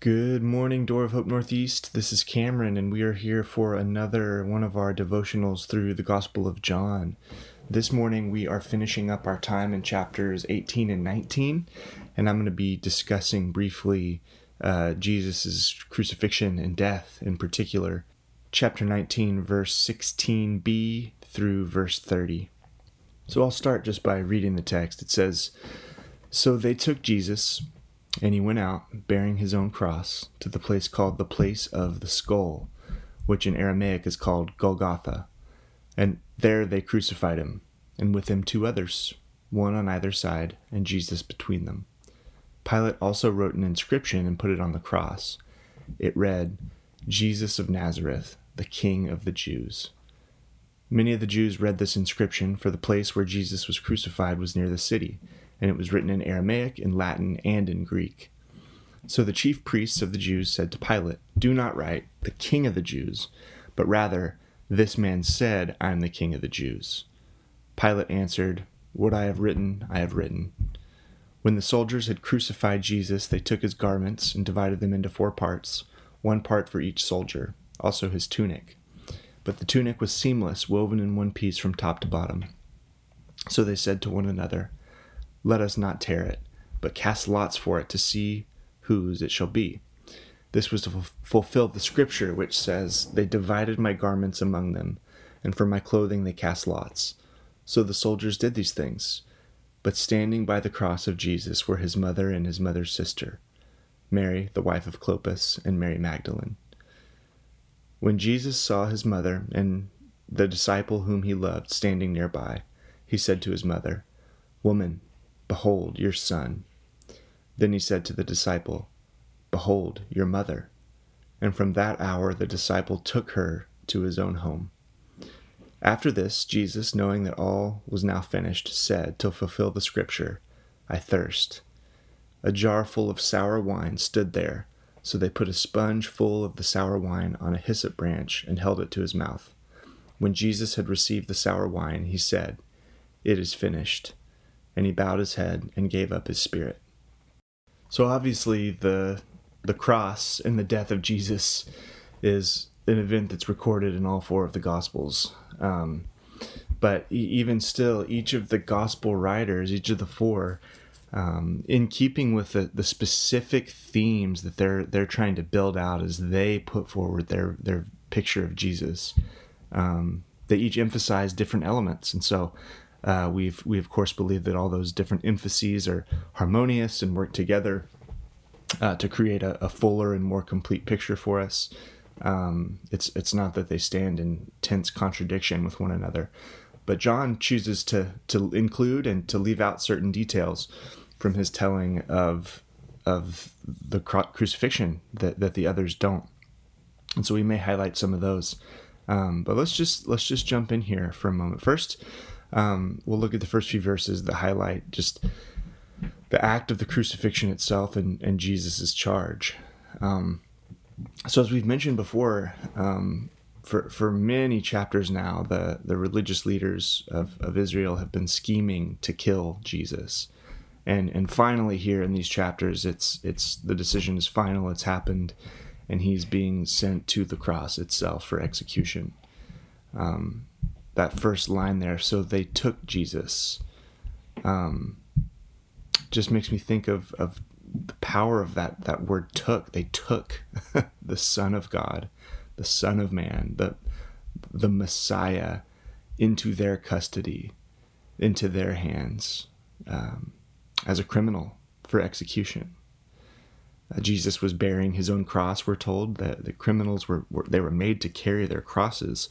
Good morning, Door of Hope Northeast. This is Cameron, and we are here for another one of our devotionals through the Gospel of John. This morning, we are finishing up our time in chapters 18 and 19, and I'm going to be discussing briefly uh, Jesus' crucifixion and death in particular. Chapter 19, verse 16b through verse 30. So I'll start just by reading the text. It says, So they took Jesus and he went out, bearing his own cross, to the place called the place of the skull, which in Aramaic is called Golgotha. And there they crucified him, and with him two others, one on either side, and Jesus between them. Pilate also wrote an inscription and put it on the cross. It read, Jesus of Nazareth, the King of the Jews. Many of the Jews read this inscription, for the place where Jesus was crucified was near the city and it was written in Aramaic, in Latin, and in Greek. So the chief priests of the Jews said to Pilate, Do not write, the king of the Jews, but rather, This man said, I am the king of the Jews. Pilate answered, What I have written, I have written. When the soldiers had crucified Jesus, they took his garments and divided them into four parts, one part for each soldier, also his tunic. But the tunic was seamless, woven in one piece from top to bottom. So they said to one another, let us not tear it, but cast lots for it to see whose it shall be. This was to fulfill the scripture which says, They divided my garments among them, and for my clothing they cast lots. So the soldiers did these things. But standing by the cross of Jesus were his mother and his mother's sister, Mary, the wife of Clopas, and Mary Magdalene. When Jesus saw his mother and the disciple whom he loved standing nearby, he said to his mother, Woman, Behold your son. Then he said to the disciple, Behold your mother. And from that hour the disciple took her to his own home. After this, Jesus, knowing that all was now finished, said, to fulfill the scripture, I thirst. A jar full of sour wine stood there, so they put a sponge full of the sour wine on a hyssop branch and held it to his mouth. When Jesus had received the sour wine, he said, It is finished and he bowed his head and gave up his spirit. So obviously the the cross and the death of Jesus is an event that's recorded in all four of the gospels. Um, but even still, each of the gospel writers, each of the four, um, in keeping with the, the specific themes that they're they're trying to build out as they put forward their their picture of Jesus, um, they each emphasize different elements, and so uh, we've we of course believe that all those different emphases are harmonious and work together uh, to create a, a, fuller and more complete picture for us. Um, it's it's not that they stand in tense contradiction with one another, but John chooses to to include and to leave out certain details from his telling of of the crucifixion that, that the others don't, and so we may highlight some of those. Um, but let's just let's just jump in here for a moment. First, um, we'll look at the first few verses that highlight just the act of the crucifixion itself and, and Jesus' charge. Um, so, as we've mentioned before, um, for, for many chapters now, the, the religious leaders of, of Israel have been scheming to kill Jesus. And, and finally, here in these chapters, it's, it's the decision is final, it's happened, and he's being sent to the cross itself for execution. Um, that first line there. So they took Jesus. Um, just makes me think of, of the power of that, that word took. They took the Son of God, the Son of Man, the, the Messiah into their custody, into their hands um, as a criminal for execution. Uh, Jesus was bearing his own cross. We're told that the criminals were, were, they were made to carry their crosses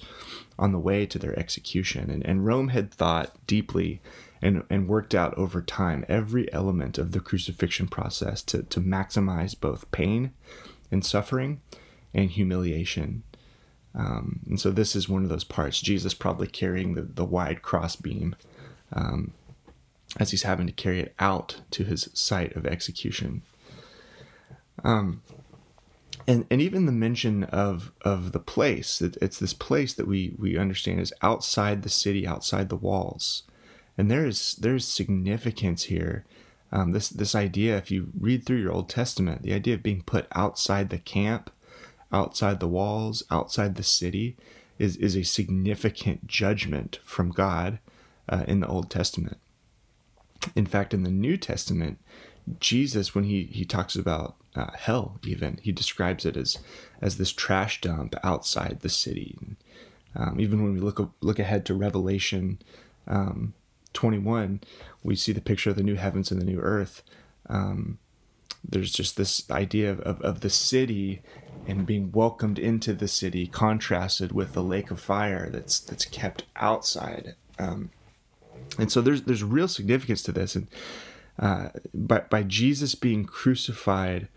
on the way to their execution, and, and Rome had thought deeply and, and worked out over time every element of the crucifixion process to, to maximize both pain and suffering and humiliation. Um, and so this is one of those parts. Jesus probably carrying the, the wide cross beam um, as he's having to carry it out to his site of execution. Um, and and even the mention of of the place, it, it's this place that we we understand is outside the city, outside the walls, and there is there's significance here Um, this this idea, if you read through your Old Testament, the idea of being put outside the camp, outside the walls, outside the city, is is a significant judgment from God uh, in the Old Testament. In fact, in the New Testament, Jesus, when he he talks about uh, hell, even he describes it as as this trash dump outside the city. Um, even when we look look ahead to Revelation um, 21, we see the picture of the new heavens and the new earth. Um, there's just this idea of, of, of, the city and being welcomed into the city contrasted with the lake of fire that's that's kept outside. Um, and so there's there's real significance to this. And uh, by, by Jesus being crucified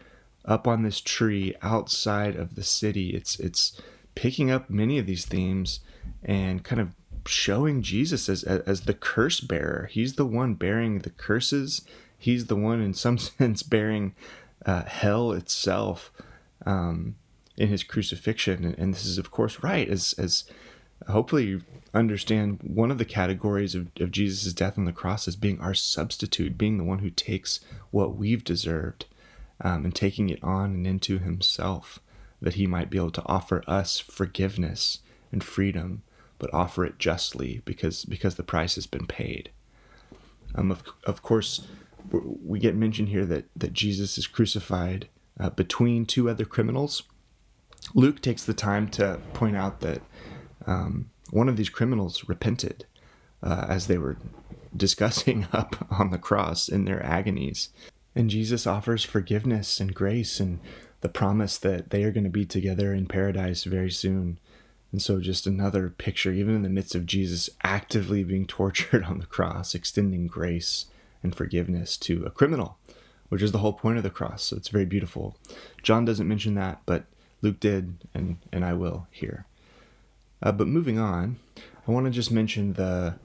up on this tree outside of the city, it's it's picking up many of these themes and kind of showing Jesus as, as the curse bearer. He's the one bearing the curses. He's the one, in some sense, bearing uh, hell itself um, in his crucifixion. And, and, this is, of course, right. As, as hopefully you understand, one of the categories of, of Jesus' death on the cross as being our substitute, being the one who takes what we've deserved um, and taking it on and into himself, that he might be able to offer us forgiveness and freedom but offer it justly because because the price has been paid. Um, of, of course, we get mentioned here that that Jesus is crucified uh, between two other criminals. Luke takes the time to point out that um, one of these criminals repented uh, as they were discussing up on the cross in their agonies. And Jesus offers forgiveness and grace and the promise that they are going to be together in paradise very soon. And so, just another picture, even in the midst of Jesus actively being tortured on the cross, extending grace and forgiveness to a criminal, which is the whole point of the cross. So, it's very beautiful. John doesn't mention that, but Luke did, and, and I will here. Uh, but moving on, I want to just mention the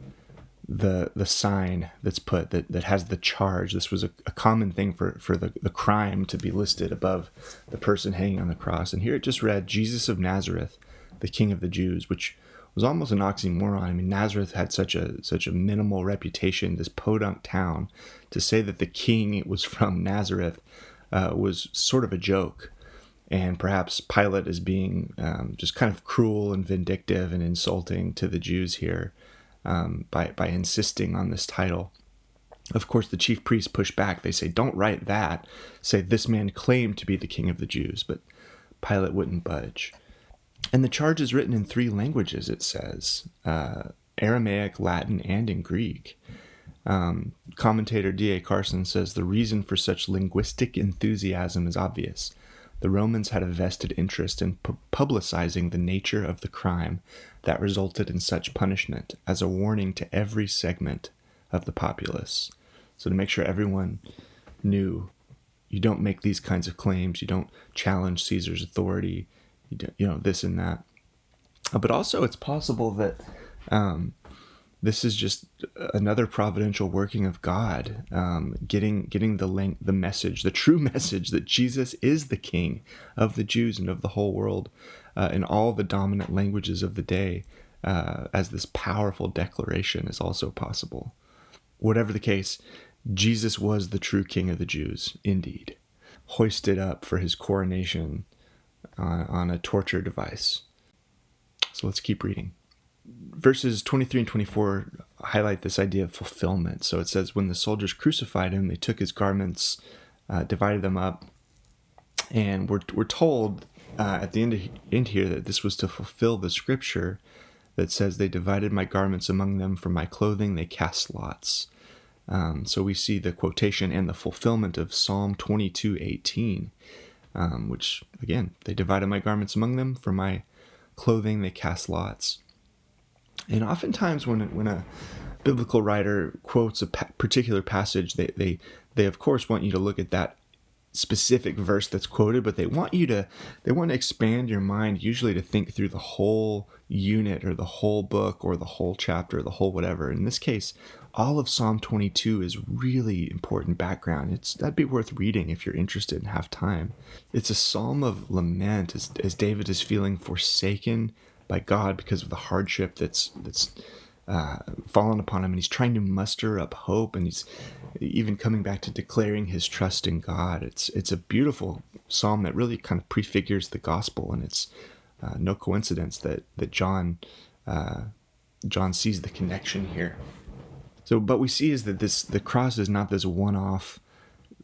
the the sign that's put that, that has the charge. This was a, a, common thing for, for the, the crime to be listed above the person hanging on the cross. And here it just read Jesus of Nazareth, the King of the Jews, which was almost an oxymoron. I mean, Nazareth had such a such a minimal reputation, this podunk town. To say that the king was from Nazareth uh, was sort of a joke, and perhaps Pilate is being um, just kind of cruel and vindictive and insulting to the Jews here um, by by insisting on this title. Of course, the chief priests push back. They say, "Don't write that. Say this man claimed to be the king of the Jews," but Pilate wouldn't budge. And the charge is written in three languages, it says uh, Aramaic, Latin, and in Greek. Um, commentator D.A. Carson says the reason for such linguistic enthusiasm is obvious. The Romans had a vested interest in pu- publicizing the nature of the crime that resulted in such punishment as a warning to every segment of the populace. So, to make sure everyone knew you don't make these kinds of claims, you don't challenge Caesar's authority, you know this and that but also it's possible that um, this is just another providential working of God, um, getting getting the link, the message, the true message that Jesus is the King of the Jews and of the whole world, uh, in all the dominant languages of the day, uh, as this powerful declaration is also possible. Whatever the case, Jesus was the true King of the Jews, indeed, hoisted up for his coronation on, on a torture device. So let's keep reading. Verses 23 and 24 highlight this idea of fulfillment. So it says, When the soldiers crucified him, they took his garments, uh, divided them up, and we're, we're told uh, at the end, of, end here that this was to fulfill the scripture that says, They divided my garments among them, for my clothing they cast lots. Um, so we see the quotation and the fulfillment of Psalm 22 18 um, which again, they divided my garments among them. For my clothing, they cast lots. And oftentimes, when when a biblical writer quotes a particular passage, they, they they of course want you to look at that specific verse that's quoted, but they want you to they want to expand your mind, usually to think through the whole unit or the whole book or the whole chapter, or the whole whatever. In this case, all of Psalm 22 is really important background. It's that'd be worth reading if you're interested and have time. It's a psalm of lament as, as David is feeling forsaken by God because of the hardship that's that's uh, fallen upon him, and he's trying to muster up hope, and he's even coming back to declaring his trust in God. It's it's a beautiful psalm that really kind of prefigures the gospel, and it's uh, no coincidence that that John uh, John sees the connection here. So, but we see is that this the cross is not this one-off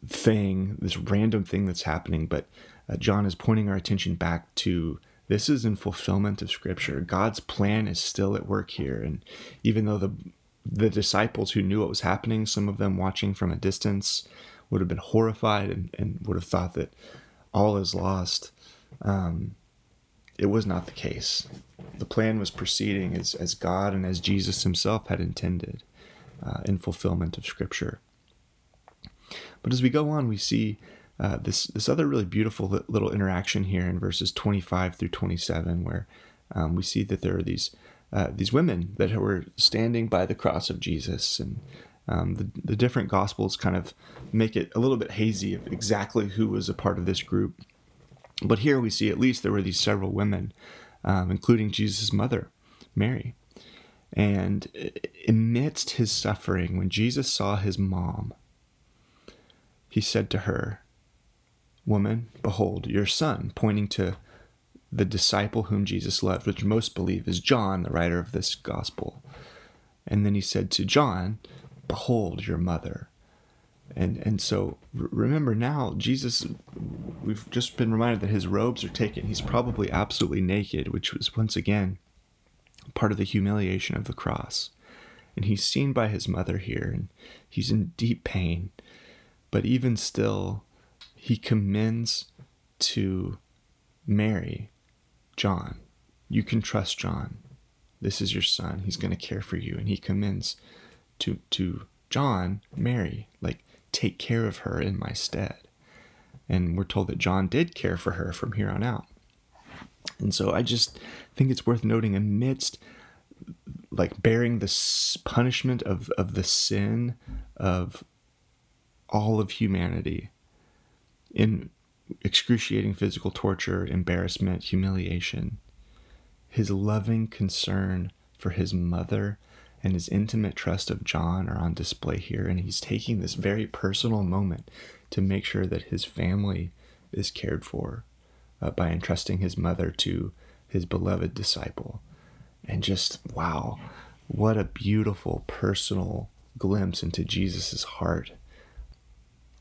thing, this random thing that's happening, but uh, John is pointing our attention back to this is in fulfillment of Scripture. God's plan is still at work here, and even though the the disciples who knew what was happening, some of them watching from a distance, would have been horrified and, and would have thought that all is lost. Um, it was not the case. The plan was proceeding as, as God and as Jesus himself had intended uh, in fulfillment of Scripture. But as we go on, we see uh, this this other really beautiful little interaction here in verses 25 through 27, where um, we see that there are these uh, these women that were standing by the cross of Jesus, and um, the the different gospels kind of make it a little bit hazy of exactly who was a part of this group. But here we see at least there were these several women, um, including Jesus' mother, Mary. And amidst his suffering, when Jesus saw his mom, he said to her, Woman, behold your son, pointing to the disciple whom Jesus loved, which most believe is John, the writer of this gospel. And then he said to John, Behold your mother. And and so remember now, Jesus, we've just been reminded that his robes are taken. He's probably absolutely naked, which was once again part of the humiliation of the cross. And he's seen by his mother here, and he's in deep pain. But even still, he commends to Mary, John. You can trust John. This is your son. He's going to care for you. And he commends to, to John, Mary, like, take care of her in my stead. And we're told that John did care for her from here on out. And so I just think it's worth noting amidst like bearing the punishment of, of the sin of all of humanity in excruciating physical torture, embarrassment, humiliation. His loving concern for his mother and his intimate trust of John are on display here, and he's taking this very personal moment to make sure that his family is cared for uh, by entrusting his mother to his beloved disciple. And just, wow, what a beautiful personal glimpse into Jesus' heart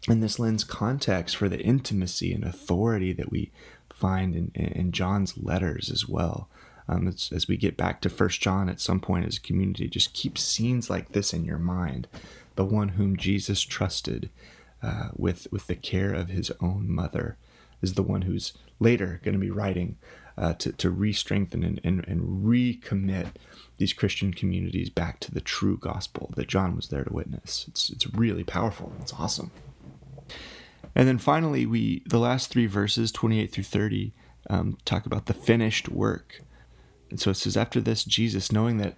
and this lends context for the intimacy and authority that we find in, in John's letters as well. Um, as we get back to First John at some point as a community, just keep scenes like this in your mind. The one whom Jesus trusted uh, with with the care of his own mother is the one who's later going to be writing uh, to, to re-strengthen and, and, and recommit these Christian communities back to the true gospel that John was there to witness. It's, it's really powerful. It's awesome. And then finally, we the last three verses, 28 through 30, um, talk about the finished work. And so it says, After this, Jesus, knowing that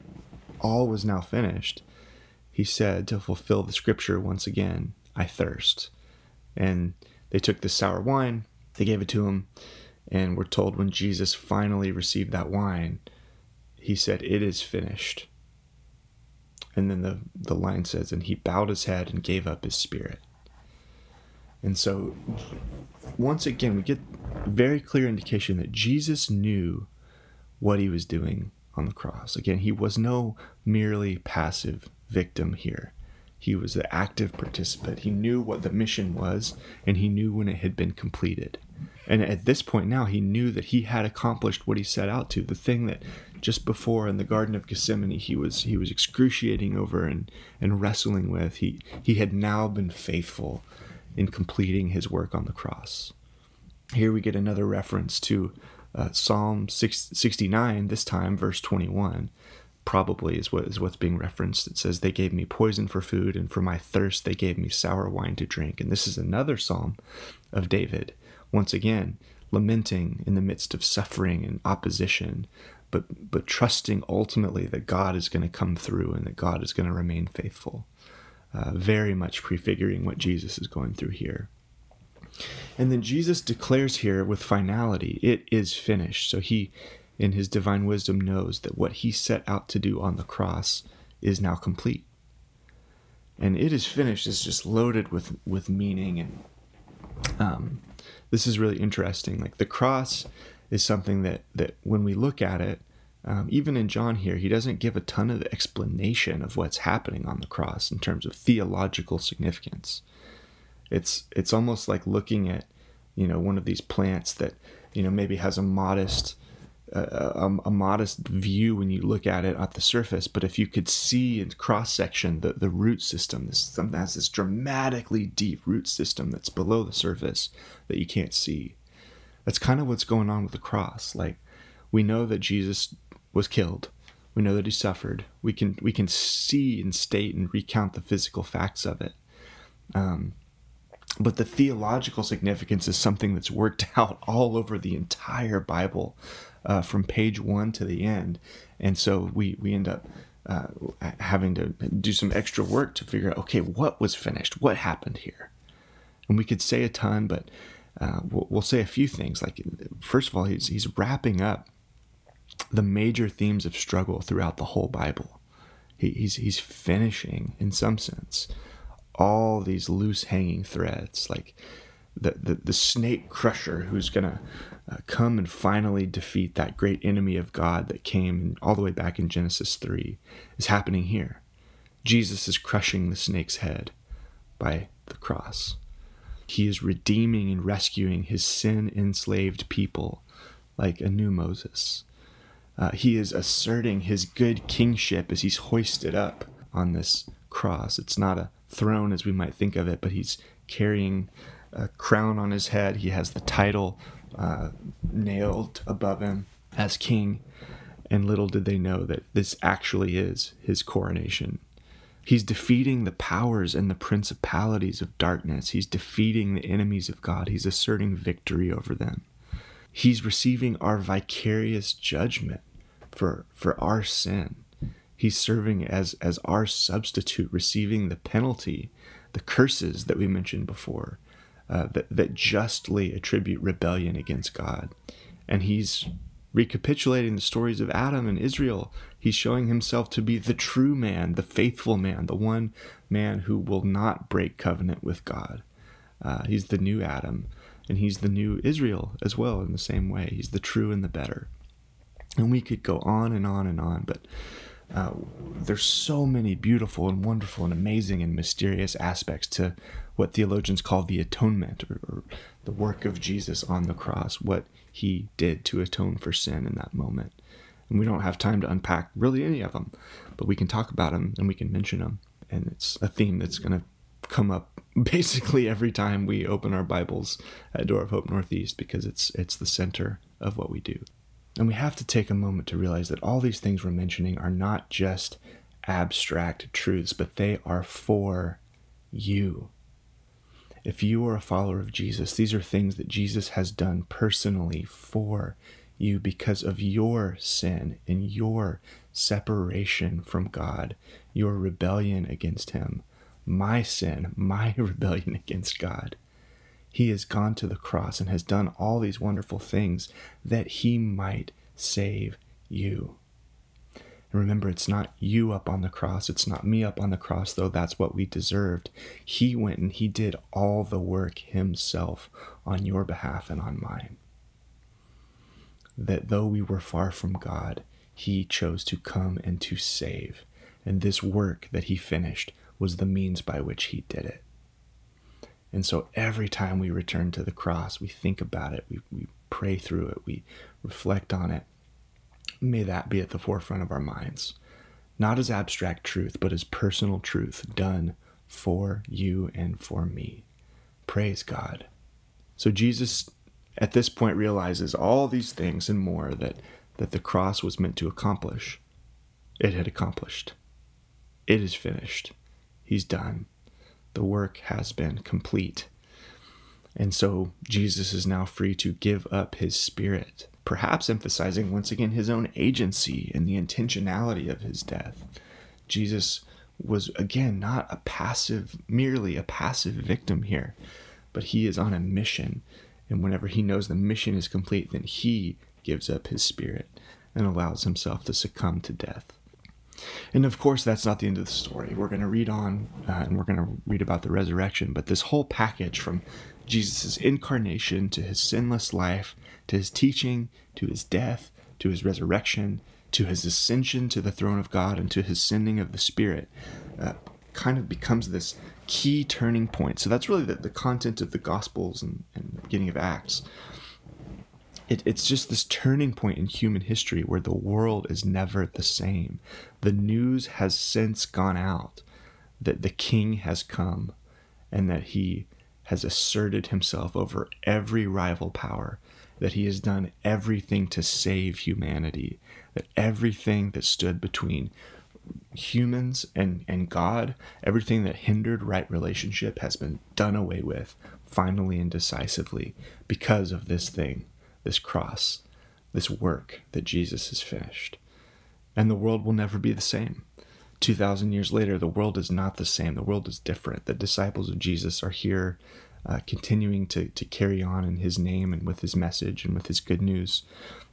all was now finished, he said to fulfill the scripture once again, I thirst. And they took the sour wine, they gave it to him, and we're told when Jesus finally received that wine, he said, It is finished. And then the, the line says, And he bowed his head and gave up his spirit. And so, once again, we get very clear indication that Jesus knew what he was doing on the cross. Again, he was no merely passive victim here. He was the active participant. He knew what the mission was, and he knew when it had been completed. And at this point now, he knew that he had accomplished what he set out to. The thing that just before in the Garden of Gethsemane he was he was excruciating over and, and wrestling with. He he had now been faithful in completing his work on the cross. Here we get another reference to uh, Psalm 6, 69, this time verse 21, probably is what is what's being referenced. It says, They gave me poison for food, and for my thirst they gave me sour wine to drink. And this is another psalm of David, once again, lamenting in the midst of suffering and opposition, but but trusting ultimately that God is going to come through and that God is going to remain faithful uh, very much prefiguring what Jesus is going through here. And then Jesus declares here with finality, it is finished. So he in his divine wisdom, knows that what he set out to do on the cross is now complete. And it is finished is just loaded with, with meaning. And um, this is really interesting. Like the cross is something that, that when we look at it, um, even in John here, he doesn't give a ton of explanation of what's happening on the cross in terms of theological significance. It's it's almost like looking at you know one of these plants that you know maybe has a modest uh, a, a, modest view when you look at it at the surface, but if you could see in cross section the, the root system, this something has this dramatically deep root system that's below the surface that you can't see. That's kind of what's going on with the cross. Like we know that Jesus was killed. We know that he suffered. We can we can see and state and recount the physical facts of it. Um, but the theological significance is something that's worked out all over the entire Bible, uh, from page one to the end. And so we we end up uh, having to do some extra work to figure out okay what was finished, what happened here, and we could say a ton, but uh, we'll, we'll say a few things. Like first of all, he's he's wrapping up the major themes of struggle throughout the whole Bible. He, he's he's finishing in some sense all these loose hanging threads, like the the, the snake crusher who's gonna uh, come and finally defeat that great enemy of God that came all the way back in Genesis three, is happening here. Jesus is crushing the snake's head by the cross. He is redeeming and rescuing his sin enslaved people like a new Moses. Uh, he is asserting his good kingship as he's hoisted up on this cross. It's not a throne as we might think of it, but he's carrying a crown on his head. He has the title uh, nailed above him as king. And little did they know that this actually is his coronation. He's defeating the powers and the principalities of darkness. He's defeating the enemies of God. He's asserting victory over them. He's receiving our vicarious judgment for, for our sin. He's serving as, as our substitute, receiving the penalty, the curses that we mentioned before, uh, that, that justly attribute rebellion against God. And he's recapitulating the stories of Adam and Israel. He's showing himself to be the true man, the faithful man, the one man who will not break covenant with God. Uh, he's the new Adam and he's the new Israel as well in the same way. He's the true and the better. And we could go on and on and on, but uh, there's so many beautiful and wonderful and amazing and mysterious aspects to what theologians call the atonement or, or the work of Jesus on the cross, what he did to atone for sin in that moment. And we don't have time to unpack really any of them, but we can talk about them and we can mention them. And it's a theme that's going to come up basically every time we open our Bibles at Door of Hope Northeast because it's it's the center of what we do. And we have to take a moment to realize that all these things we're mentioning are not just abstract truths, but they are for you. If you are a follower of Jesus, these are things that Jesus has done personally for you because of your sin and your separation from God, your rebellion against Him my sin, my rebellion against God. He has gone to the cross and has done all these wonderful things that he might save you. And remember, it's not you up on the cross. It's not me up on the cross, though that's what we deserved. He went and he did all the work himself on your behalf and on mine. That though we were far from God, he chose to come and to save. And this work that he finished was the means by which he did it. And so every time we return to the cross, we think about it, we, we pray through it, we reflect on it. May that be at the forefront of our minds, not as abstract truth, but as personal truth done for you and for me. Praise God. So Jesus at this point realizes all these things and more that, that the cross was meant to accomplish. It had accomplished. It is finished. He's done. The work has been complete. And so Jesus is now free to give up his spirit, perhaps emphasizing once again his own agency and the intentionality of his death. Jesus was again not a passive, merely a passive victim here, but he is on a mission. And whenever he knows the mission is complete, then he gives up his spirit and allows himself to succumb to death. And of course, that's not the end of the story. We're going to read on uh, and we're going to read about the resurrection, but this whole package from Jesus' incarnation to his sinless life, to his teaching, to his death, to his resurrection, to his ascension to the throne of God, and to his sending of the Spirit, uh, kind of becomes this key turning point. So that's really the, the content of the Gospels and, and the beginning of Acts. It, it's just this turning point in human history where the world is never the same. The news has since gone out that the king has come and that he has asserted himself over every rival power, that he has done everything to save humanity, that everything that stood between humans and, and God, everything that hindered right relationship has been done away with finally and decisively because of this thing, this cross, this work that Jesus has finished. And the world will never be the same. 2,000 years later, the world is not the same. The world is different. The disciples of Jesus are here uh, continuing to, to carry on in his name and with his message and with his good news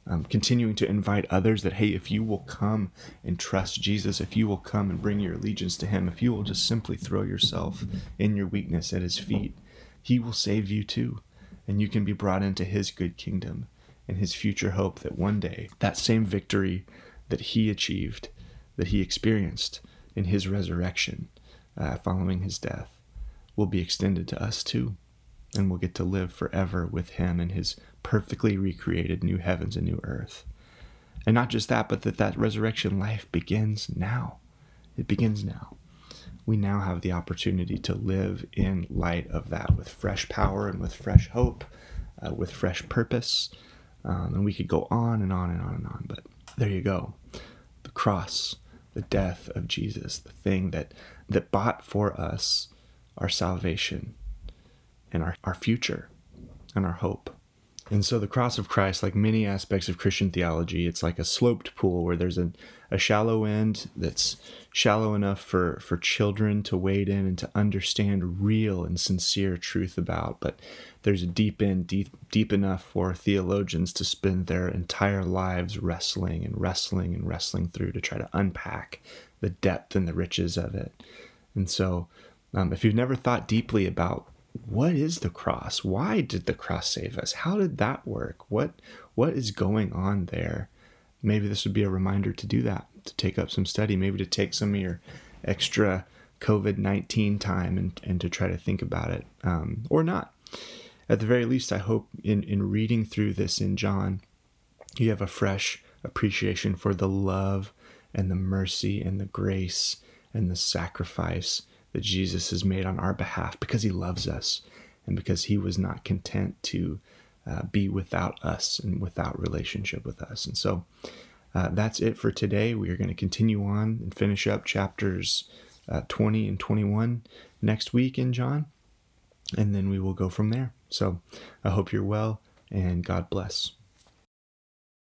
um, continuing to invite others that, hey, if you will come and trust Jesus, if you will come and bring your allegiance to Him, if you will just simply throw yourself in your weakness at His feet, He will save you too. And you can be brought into His good kingdom and His future hope that one day that same victory that He achieved, that He experienced in His resurrection uh, following His death, will be extended to us too. And we'll get to live forever with Him in His perfectly recreated new heavens and new earth. And not just that, but that that resurrection life begins now. It begins now. We now have the opportunity to live in light of that with fresh power and with fresh hope, uh, with fresh purpose. Um, and we could go on and on and on and on. But there you go. The cross, the death of Jesus, the thing that, that bought for us our salvation and our, our future and our hope. And so the cross of Christ, like many aspects of Christian theology, it's like a sloped pool where there's a, a shallow end that's shallow enough for, for children to wade in and to understand real and sincere truth about. But there's a deep end, deep, deep enough for theologians to spend their entire lives wrestling and wrestling and wrestling through to try to unpack the depth and the riches of it. And so, um, if you've never thought deeply about what is the cross? Why did the cross save us? How did that work? What what is going on there? Maybe this would be a reminder to do that, to take up some study, maybe to take some of your extra COVID 19 time and, and to try to think about it, um, or not. At the very least, I hope in, in reading through this in John, you have a fresh appreciation for the love and the mercy and the grace and the sacrifice that Jesus has made on our behalf because he loves us and because he was not content to uh, be without us and without relationship with us. And so uh, that's it for today. We are going to continue on and finish up chapters uh, 20 and 21 next week in John, and then we will go from there. So I hope you're well and God bless.